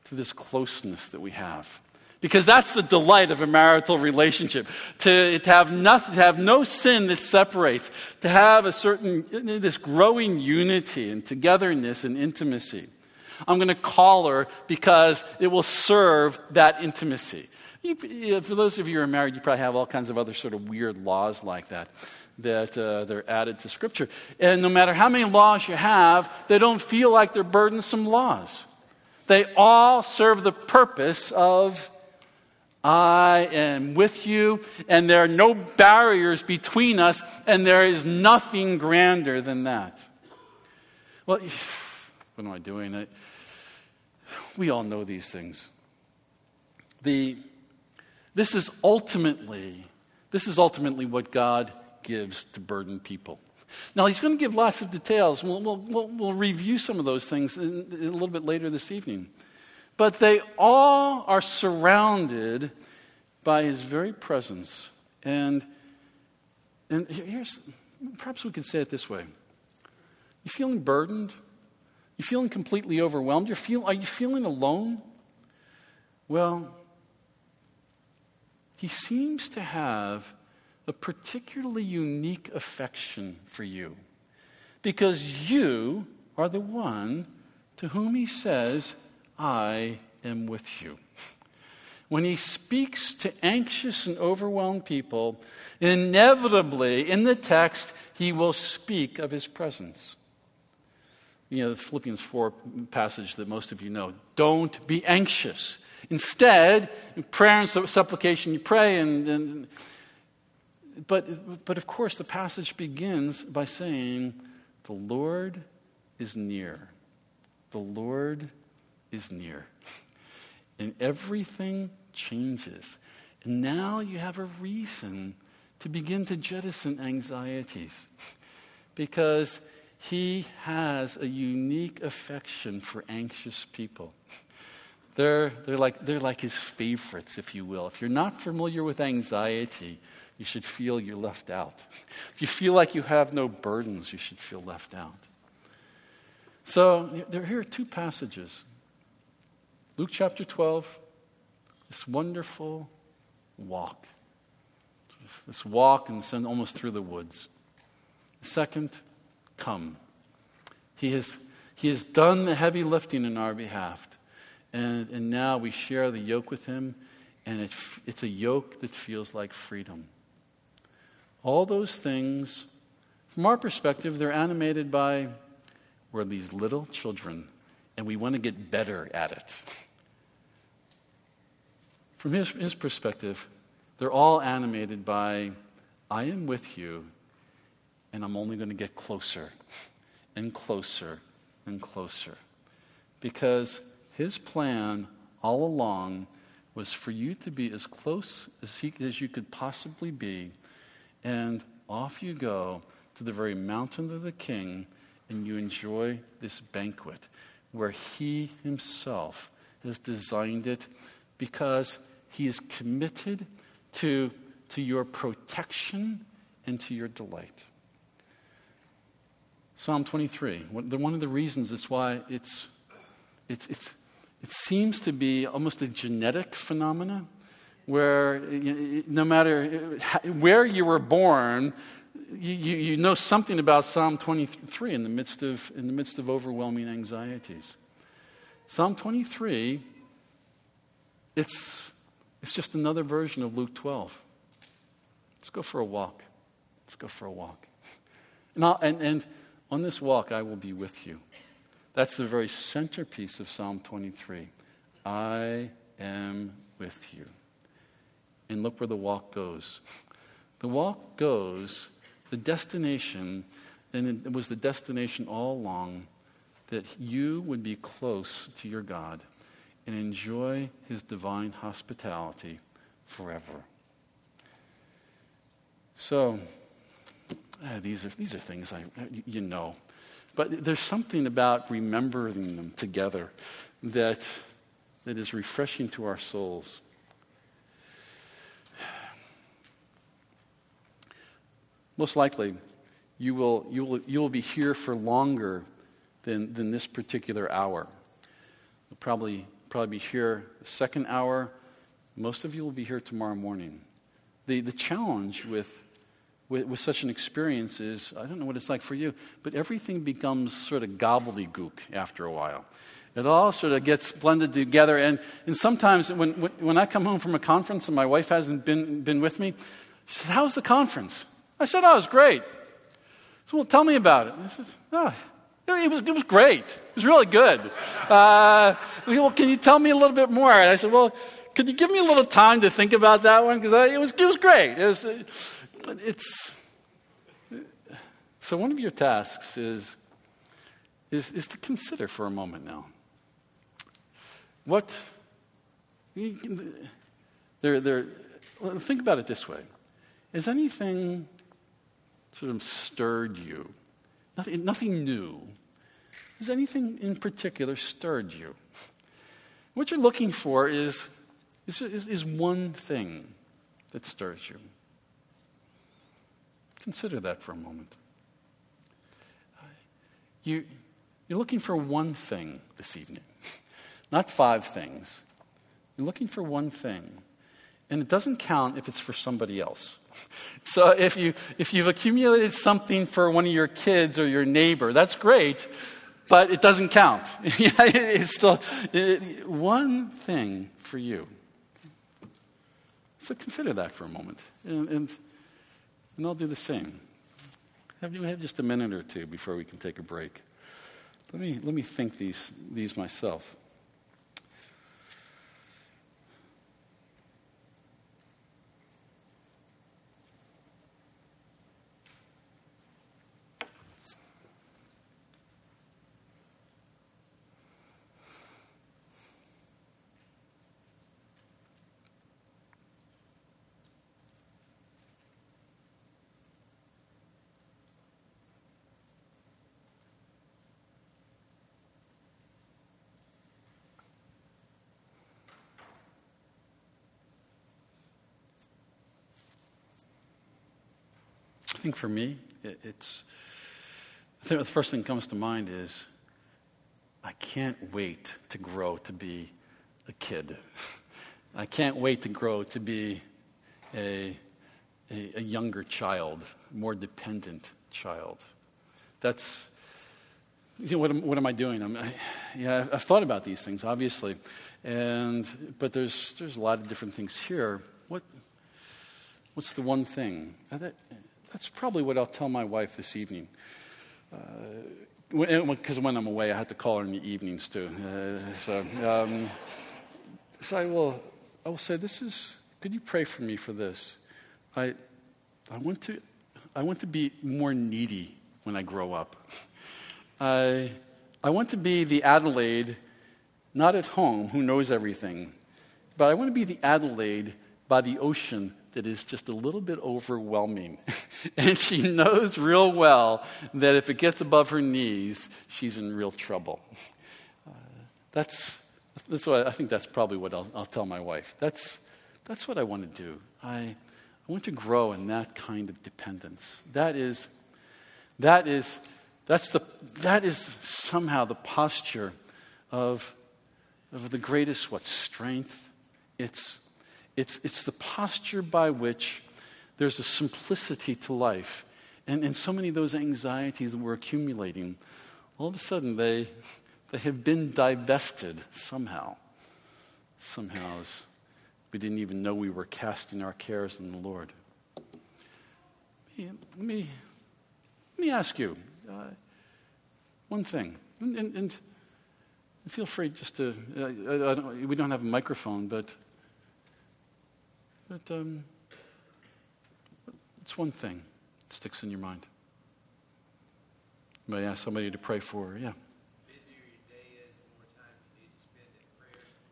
to this closeness that we have. Because that's the delight of a marital relationship. To, to, have nothing, to have no sin that separates, to have a certain, this growing unity and togetherness and intimacy. I'm going to call her because it will serve that intimacy. For those of you who are married, you probably have all kinds of other sort of weird laws like that that uh, they're added to Scripture. And no matter how many laws you have, they don't feel like they're burdensome laws. They all serve the purpose of I am with you, and there are no barriers between us, and there is nothing grander than that. Well, what am I doing? We all know these things. The, this is ultimately, this is ultimately what God gives to burden people. Now, he's going to give lots of details. We'll, we'll, we'll, we'll review some of those things in, in a little bit later this evening. But they all are surrounded by his very presence. And, and here's, perhaps we could say it this way You feeling burdened? You feeling completely overwhelmed? You're feel, are you feeling alone? Well, he seems to have a particularly unique affection for you because you are the one to whom he says, I am with you. When he speaks to anxious and overwhelmed people, inevitably in the text, he will speak of his presence you know, the Philippians 4 passage that most of you know. Don't be anxious. Instead, in prayer and supplication, you pray. And, and, but, but of course, the passage begins by saying, The Lord is near. The Lord is near. And everything changes. And now you have a reason to begin to jettison anxieties. Because he has a unique affection for anxious people. They're, they're, like, they're like his favorites, if you will. If you're not familiar with anxiety, you should feel you're left out. If you feel like you have no burdens, you should feel left out. So there here are two passages Luke chapter 12, this wonderful walk. This walk and send almost through the woods. Second, come. He has, he has done the heavy lifting in our behalf. And, and now we share the yoke with him, and it, it's a yoke that feels like freedom. All those things, from our perspective, they're animated by we're these little children, and we want to get better at it. From his, his perspective, they're all animated by I am with you and I'm only going to get closer and closer and closer. Because his plan all along was for you to be as close as, he, as you could possibly be, and off you go to the very mountain of the king, and you enjoy this banquet where he himself has designed it because he is committed to, to your protection and to your delight. Psalm 23, one of the reasons it's why it's, it's, it's, it seems to be almost a genetic phenomenon where no matter uh, where you were born, you, you, know something about Psalm 23 in the midst of, in the midst of overwhelming anxieties. Psalm 23, it's, it's just another version of Luke 12. Let's go for a walk. Let's go for a walk. And, and, and on this walk, I will be with you. That's the very centerpiece of Psalm 23. I am with you. And look where the walk goes. The walk goes, the destination, and it was the destination all along that you would be close to your God and enjoy his divine hospitality forever. So, uh, these, are, these are things I, you know. But there's something about remembering them together that, that is refreshing to our souls. Most likely, you will, you will, you will be here for longer than, than this particular hour. You'll probably, probably be here the second hour. Most of you will be here tomorrow morning. The, the challenge with with, with such an experience is I don't know what it's like for you, but everything becomes sort of gobbledygook after a while. It all sort of gets blended together. And, and sometimes when, when I come home from a conference and my wife hasn't been, been with me, she says, How was the conference? I said, Oh, it was great. So, well, tell me about it. And I says, Oh, it was, it was great. It was really good. Uh, well, can you tell me a little bit more? And I said, Well, could you give me a little time to think about that one? Because it was, it was great. It was, but it's. So, one of your tasks is, is, is to consider for a moment now. What. There, there, think about it this way Has anything sort of stirred you? Nothing, nothing new. Has anything in particular stirred you? What you're looking for is, is, is, is one thing that stirs you. Consider that for a moment. You, you're looking for one thing this evening, not five things. You're looking for one thing. And it doesn't count if it's for somebody else. So if, you, if you've accumulated something for one of your kids or your neighbor, that's great, but it doesn't count. it's still it, one thing for you. So consider that for a moment. And, and and I'll do the same. Have you have just a minute or two before we can take a break? Let me, let me think these, these myself. Think for me, it, it's, I think the first thing that comes to mind is I can't wait to grow to be a kid. I can't wait to grow to be a, a, a younger child, more dependent child. That's, you know, what am, what am I doing? I'm, I, yeah, I've, I've, thought about these things, obviously, and but there's there's a lot of different things here. What what's the one thing? That, that's probably what I'll tell my wife this evening. Because uh, when I'm away, I have to call her in the evenings too. Uh, so, um, so I will, I will say, "This is. Could you pray for me for this? I, I want to, I want to be more needy when I grow up. I, I want to be the Adelaide, not at home, who knows everything, but I want to be the Adelaide by the ocean that is just a little bit overwhelming. and she knows real well that if it gets above her knees, she's in real trouble. Uh, that's, that's what I think that's probably what I'll, I'll tell my wife. That's, that's what I want to do. I, I want to grow in that kind of dependence. That is, that is, that's the, that is somehow the posture of, of the greatest, what, strength? It's, it's, it's the posture by which there's a simplicity to life. And, and so many of those anxieties that we're accumulating, all of a sudden they, they have been divested somehow. Somehow, we didn't even know we were casting our cares on the Lord. Let me, let me ask you uh, one thing. And, and, and, feel free just to, uh, don't, we don't have a microphone, but, but um, it's one thing that sticks in your mind. You might ask somebody to pray for, yeah.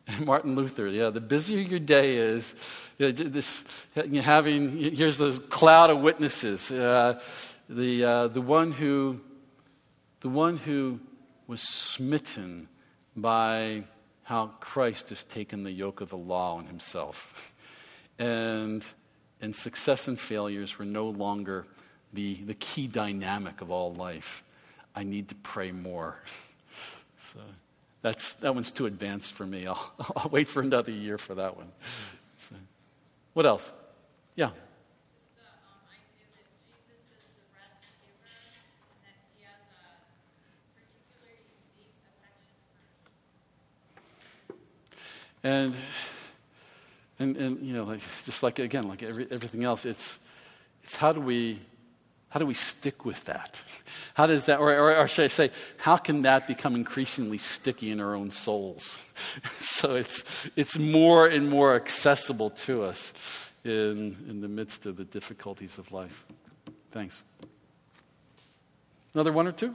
Martin Luther, yeah, the busier your day is, you know, this, having, here's the cloud of witnesses. Uh, the, uh, the, one who, the one who was smitten by how Christ has taken the yoke of the law on himself. And, and success and failures were no longer the, the key dynamic of all life. I need to pray more. so. That's, that one's too advanced for me. I'll, I'll wait for another year for that one. So, what else? Yeah. And, and, and you know, like, just like, again, like every, everything else, it's, it's how do we how do we stick with that? How does that, or, or, or, should I say, how can that become increasingly sticky in our own souls? so it's, it's more and more accessible to us in, in the midst of the difficulties of life. Thanks. Another one or two?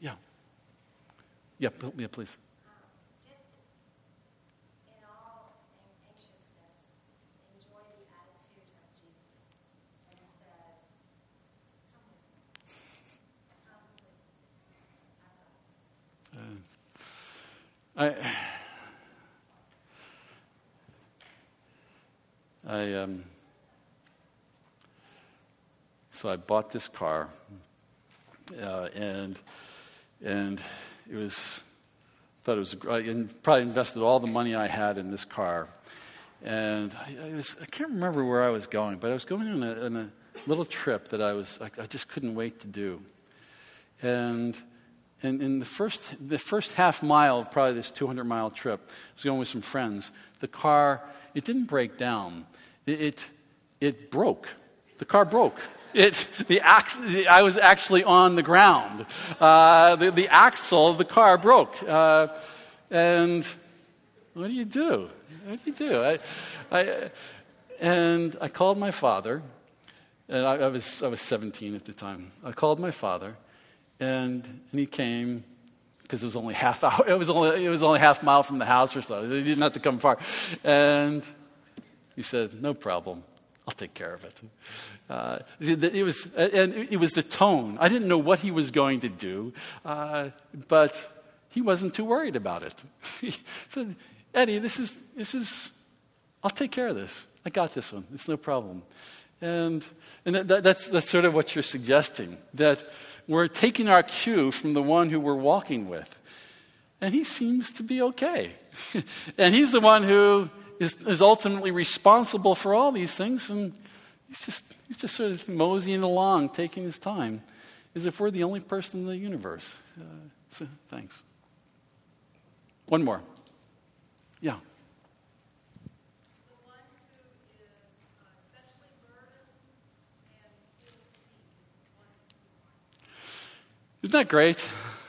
Yeah. Yeah, yeah please. I, I um, so I bought this car, uh, and and it was thought it was I probably invested all the money I had in this car, and I, I, was I can't remember where I was going, but I was going on a, on a little trip that I was I, I just couldn't wait to do, and and in the first, the first half mile of probably this 200 mile trip, I was going with some friends. The car, it didn't break down. It, it, it broke. The car broke. It, the ax, I was actually on the ground. Uh, the, the axle of the car broke. Uh, and what do you do? What do you do? I, I, and I called my father. And I, I, was, I was 17 at the time. I called my father. And, and he came because it was only half hour. It was only, it was only half mile from the house or so. He didn't have to come far. And he said, no problem. I'll take care of it. Uh, it, was, and it was the tone. I didn't know what he was going to do, uh, but he wasn't too worried about it. he said, Eddie, this is, this is, I'll take care of this. I got this one. It's no problem. And, and that, that's, that's sort of what you're suggesting, that we're taking our cue from the one who we're walking with. And he seems to be okay. and he's the one who is, is ultimately responsible for all these things. And he's just, he's just sort of moseying along, taking his time, as if we're the only person in the universe. Uh, so, thanks. One more. Yeah. Isn't that great?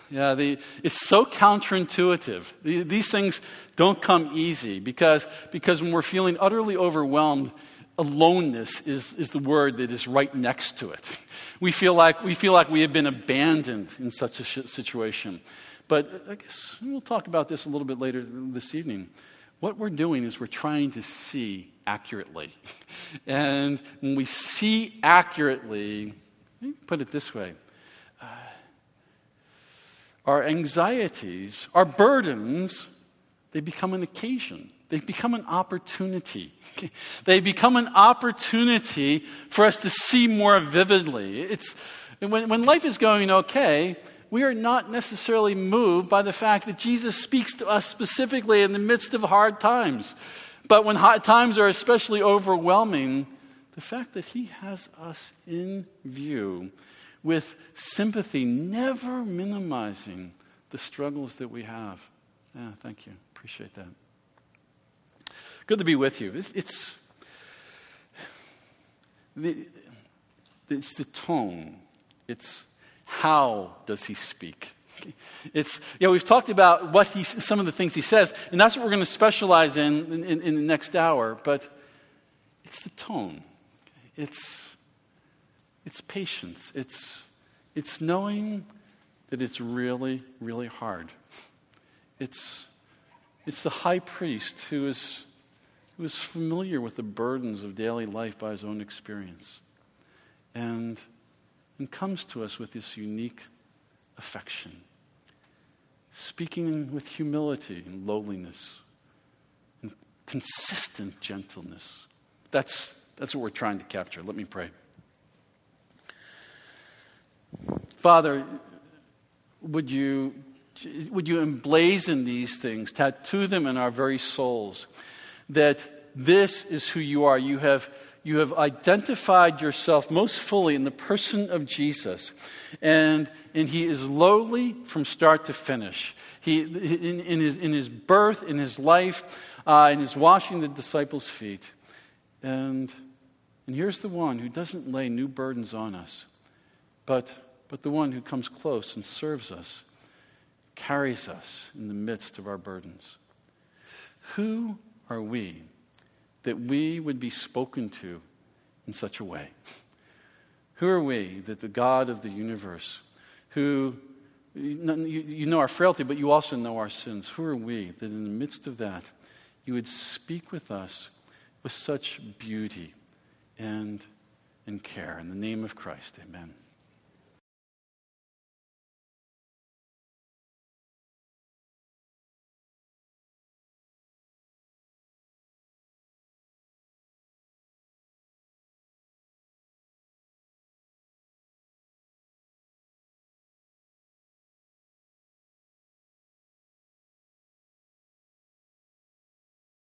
Yeah, the, it's so counterintuitive. The, these things don't come easy because, because when we're feeling utterly overwhelmed, aloneness is, is the word that is right next to it. We feel, like, we feel like we have been abandoned in such a situation. But I guess we'll talk about this a little bit later this evening. What we're doing is we're trying to see accurately. And when we see accurately, put it this way our anxieties, our burdens, they become an occasion they become an opportunity. they become an opportunity for us to see more vividly. It's, when, when life is going okay, we are not necessarily moved by the fact that Jesus speaks to us specifically in the midst of hard times. But when times are especially overwhelming, the fact that He has us in view with sympathy, never minimizing the struggles that we have. Yeah, thank you. Appreciate that. Good to be with you. It's, it's the, it's the tone. It's how does he speak. It's, you know, we've talked about what he, some of the things he says, and that's what we're going to specialize in in, in, in the next hour, but it's the tone. It's, it's patience. It's, it's knowing that it's really, really hard. It's, it's the high priest who is, who is familiar with the burdens of daily life by his own experience and, and comes to us with this unique affection, speaking with humility and lowliness and consistent gentleness. That's, that's what we're trying to capture. Let me pray. Father, would you, would you emblazon these things, tattoo them in our very souls, that this is who you are? You have, you have identified yourself most fully in the person of Jesus, and, and he is lowly from start to finish. He, in, in, his, in his birth, in his life, uh, in his washing the disciples' feet. And, and here's the one who doesn't lay new burdens on us, but but the one who comes close and serves us, carries us in the midst of our burdens. Who are we that we would be spoken to in such a way? Who are we that the God of the universe, who you know our frailty, but you also know our sins, who are we that in the midst of that you would speak with us with such beauty and, and care? In the name of Christ, amen.